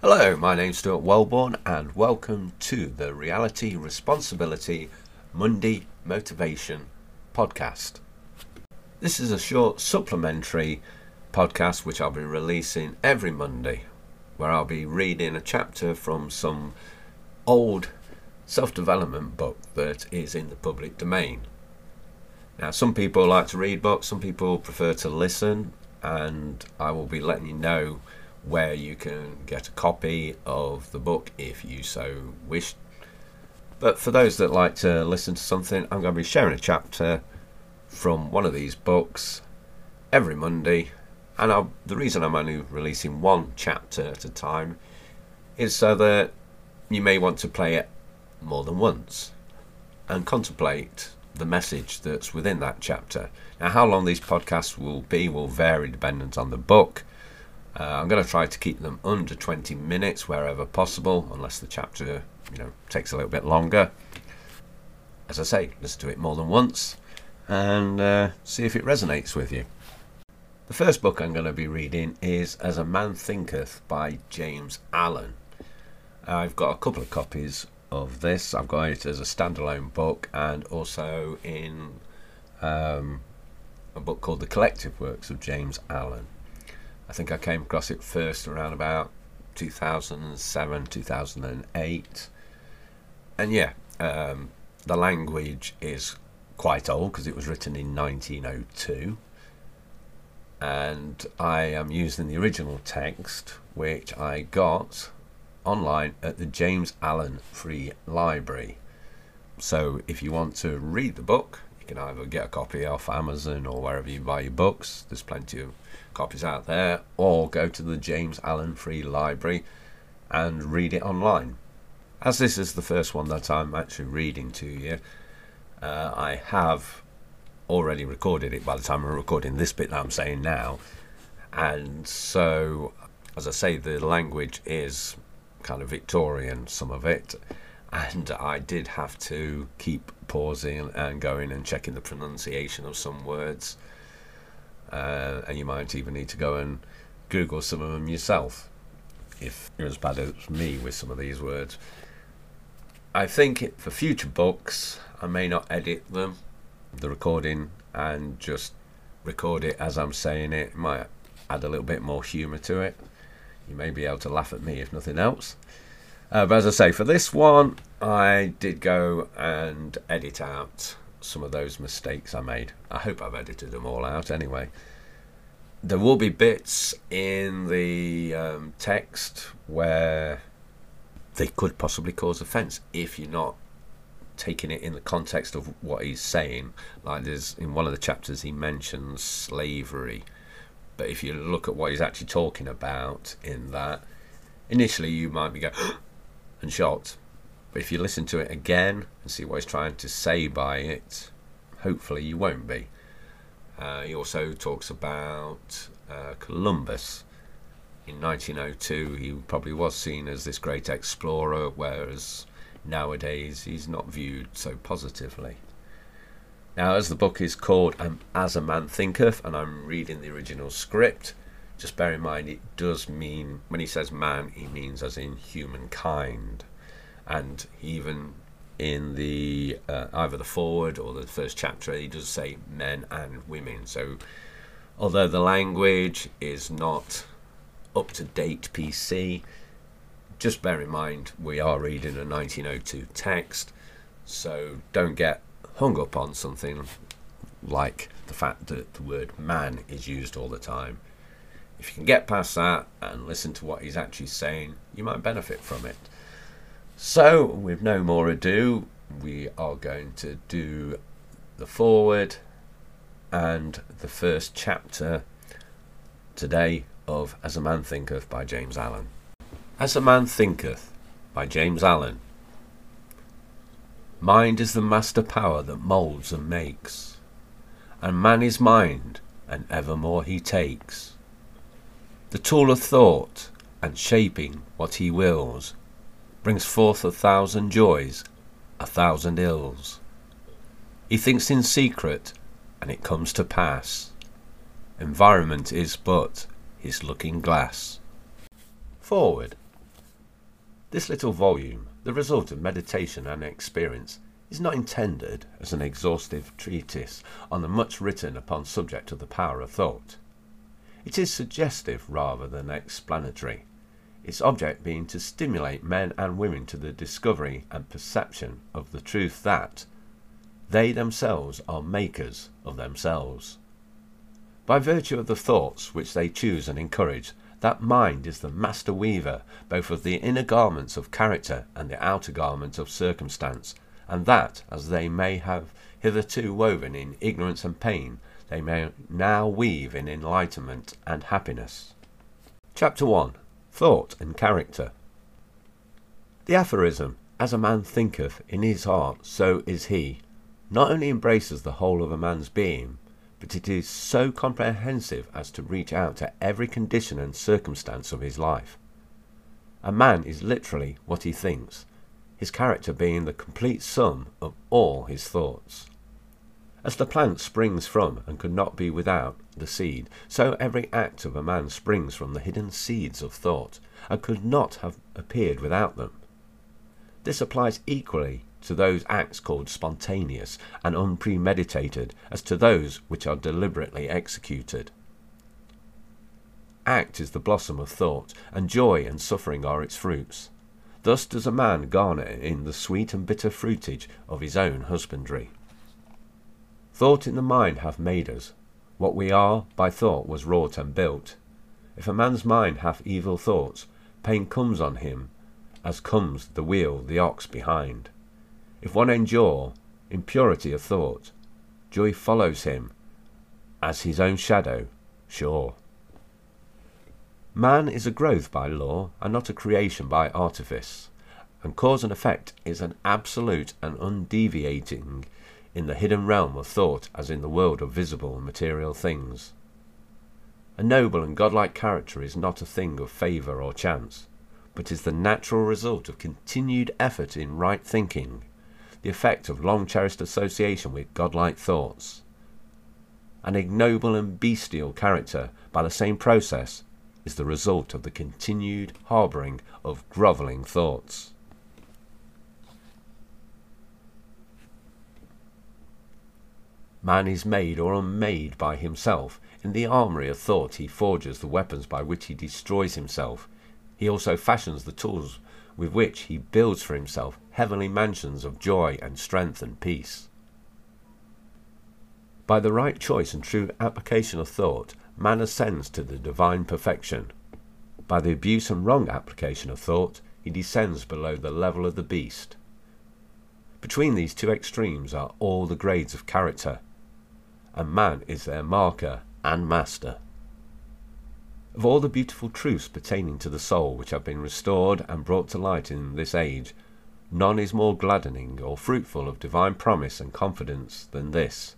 Hello, my name's Stuart Welbourn, and welcome to the Reality Responsibility Monday Motivation Podcast. This is a short supplementary podcast which I'll be releasing every Monday, where I'll be reading a chapter from some old self development book that is in the public domain. Now, some people like to read books, some people prefer to listen, and I will be letting you know where you can get a copy of the book if you so wish. But for those that like to listen to something, I'm going to be sharing a chapter from one of these books every Monday. And I'll, the reason I'm only releasing one chapter at a time is so that you may want to play it more than once and contemplate the message that's within that chapter. Now, how long these podcasts will be will vary dependent on the book uh, I'm going to try to keep them under 20 minutes wherever possible, unless the chapter, you know, takes a little bit longer. As I say, listen to it more than once and uh, see if it resonates with you. The first book I'm going to be reading is As a Man Thinketh by James Allen. I've got a couple of copies of this. I've got it as a standalone book and also in um, a book called The Collective Works of James Allen. I think I came across it first around about 2007, 2008. And yeah, um, the language is quite old because it was written in 1902. And I am using the original text, which I got online at the James Allen Free Library. So if you want to read the book, can either get a copy off Amazon or wherever you buy your books. There's plenty of copies out there, or go to the James Allen Free Library and read it online. As this is the first one that I'm actually reading to you, uh, I have already recorded it by the time I'm recording this bit that I'm saying now. And so, as I say, the language is kind of Victorian, some of it. And I did have to keep pausing and going and checking the pronunciation of some words uh, and you might even need to go and Google some of them yourself if you're as bad as me with some of these words. I think for future books, I may not edit them, the recording, and just record it as I'm saying it. it might add a little bit more humour to it. You may be able to laugh at me if nothing else. Uh, but as I say, for this one, I did go and edit out some of those mistakes I made. I hope I've edited them all out anyway. There will be bits in the um, text where they could possibly cause offence if you're not taking it in the context of what he's saying. Like there's in one of the chapters he mentions slavery, but if you look at what he's actually talking about in that, initially you might be going and shocked but if you listen to it again and see what he's trying to say by it, hopefully you won't be. Uh, he also talks about uh, Columbus. In 1902, he probably was seen as this great explorer, whereas nowadays he's not viewed so positively. Now, as the book is called um, As a Man Thinketh, and I'm reading the original script, just bear in mind it does mean, when he says man, he means as in humankind. And even in the uh, either the foreword or the first chapter he does say men and women. So although the language is not up to date pc just bear in mind we are reading a 1902 text. So don't get hung up on something like the fact that the word man is used all the time if you can get past that and listen to what he's actually saying you might benefit from it so, with no more ado, we are going to do the foreword and the first chapter today of As a Man Thinketh by James Allen. As a Man Thinketh by James Allen. Mind is the master power that moulds and makes, and man is mind, and evermore he takes. The tool of thought, and shaping what he wills, brings forth a thousand joys, a thousand ills. He thinks in secret, and it comes to pass. Environment is but his looking glass. Foreword. This little volume, the result of meditation and experience, is not intended as an exhaustive treatise on the much written upon subject of the power of thought. It is suggestive rather than explanatory, its object being to stimulate men and women to the discovery and perception of the truth that they themselves are makers of themselves. By virtue of the thoughts which they choose and encourage, that mind is the master weaver both of the inner garments of character and the outer garments of circumstance, and that, as they may have hitherto woven in ignorance and pain, they may now weave in enlightenment and happiness. Chapter 1 Thought and Character The aphorism, As a man thinketh in his heart, so is he, not only embraces the whole of a man's being, but it is so comprehensive as to reach out to every condition and circumstance of his life. A man is literally what he thinks, his character being the complete sum of all his thoughts. As the plant springs from and could not be without the seed, so every act of a man springs from the hidden seeds of thought, and could not have appeared without them. This applies equally to those acts called spontaneous and unpremeditated as to those which are deliberately executed. Act is the blossom of thought, and joy and suffering are its fruits. Thus does a man garner in the sweet and bitter fruitage of his own husbandry. Thought in the mind hath made us. What we are by thought was wrought and built. If a man's mind hath evil thoughts, pain comes on him, as comes the wheel the ox behind. If one endure impurity of thought, joy follows him, as his own shadow, sure. Man is a growth by law, and not a creation by artifice, and cause and effect is an absolute and undeviating in the hidden realm of thought as in the world of visible and material things. A noble and godlike character is not a thing of favour or chance, but is the natural result of continued effort in right thinking, the effect of long cherished association with godlike thoughts. An ignoble and bestial character, by the same process, is the result of the continued harbouring of grovelling thoughts. Man is made or unmade by himself. In the armoury of thought he forges the weapons by which he destroys himself. He also fashions the tools with which he builds for himself heavenly mansions of joy and strength and peace. By the right choice and true application of thought, man ascends to the divine perfection. By the abuse and wrong application of thought, he descends below the level of the beast. Between these two extremes are all the grades of character, and man is their marker and master. Of all the beautiful truths pertaining to the soul which have been restored and brought to light in this age, none is more gladdening or fruitful of divine promise and confidence than this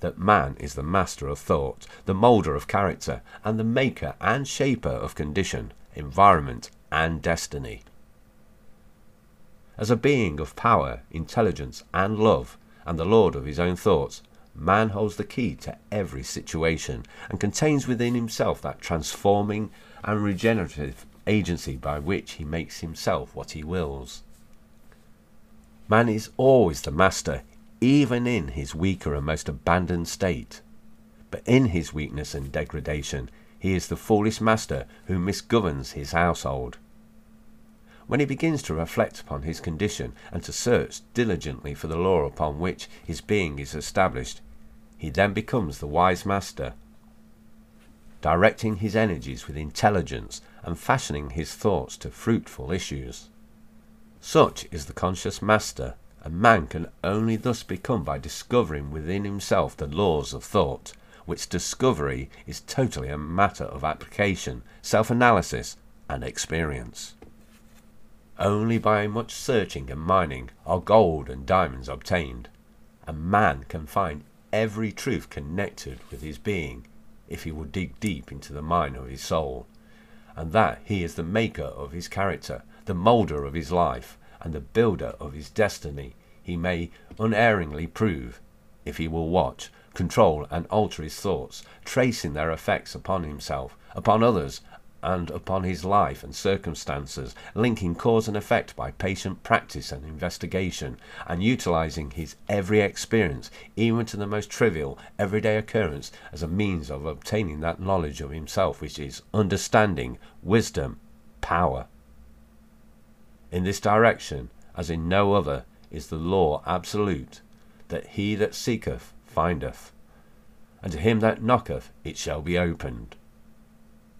that man is the master of thought, the moulder of character, and the maker and shaper of condition, environment, and destiny. As a being of power, intelligence, and love, and the lord of his own thoughts, Man holds the key to every situation and contains within himself that transforming and regenerative agency by which he makes himself what he wills. Man is always the master, even in his weaker and most abandoned state. But in his weakness and degradation, he is the foolish master who misgoverns his household. When he begins to reflect upon his condition and to search diligently for the law upon which his being is established, he then becomes the wise master, directing his energies with intelligence and fashioning his thoughts to fruitful issues. Such is the conscious master, and man can only thus become by discovering within himself the laws of thought, which discovery is totally a matter of application, self analysis, and experience. Only by much searching and mining are gold and diamonds obtained, and man can find every truth connected with his being if he will dig deep into the mine of his soul, and that he is the maker of his character, the moulder of his life, and the builder of his destiny, he may unerringly prove, if he will watch, control, and alter his thoughts, tracing their effects upon himself, upon others, and upon his life and circumstances, linking cause and effect by patient practice and investigation, and utilizing his every experience, even to the most trivial, everyday occurrence, as a means of obtaining that knowledge of himself which is understanding, wisdom, power. In this direction, as in no other, is the law absolute, that he that seeketh findeth, and to him that knocketh it shall be opened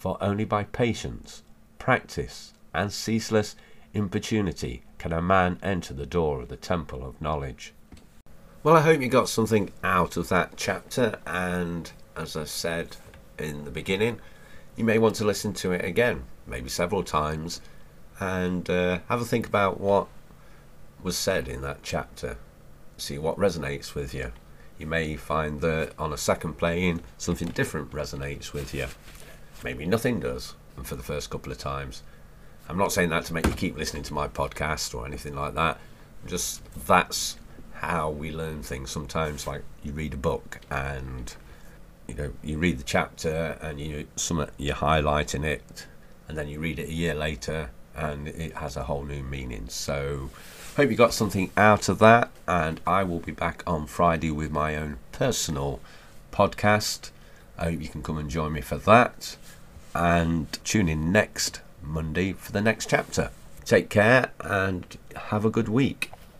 for only by patience, practice, and ceaseless importunity can a man enter the door of the temple of knowledge. Well, I hope you got something out of that chapter, and as I said in the beginning, you may want to listen to it again, maybe several times, and uh, have a think about what was said in that chapter. See what resonates with you. You may find that on a second playing, something different resonates with you. Maybe nothing does, and for the first couple of times. I'm not saying that to make you keep listening to my podcast or anything like that. Just that's how we learn things. Sometimes, like you read a book and you know you read the chapter and you some you're highlighting it, and then you read it a year later and it has a whole new meaning. So, hope you got something out of that, and I will be back on Friday with my own personal podcast. I hope you can come and join me for that and tune in next Monday for the next chapter. Take care and have a good week.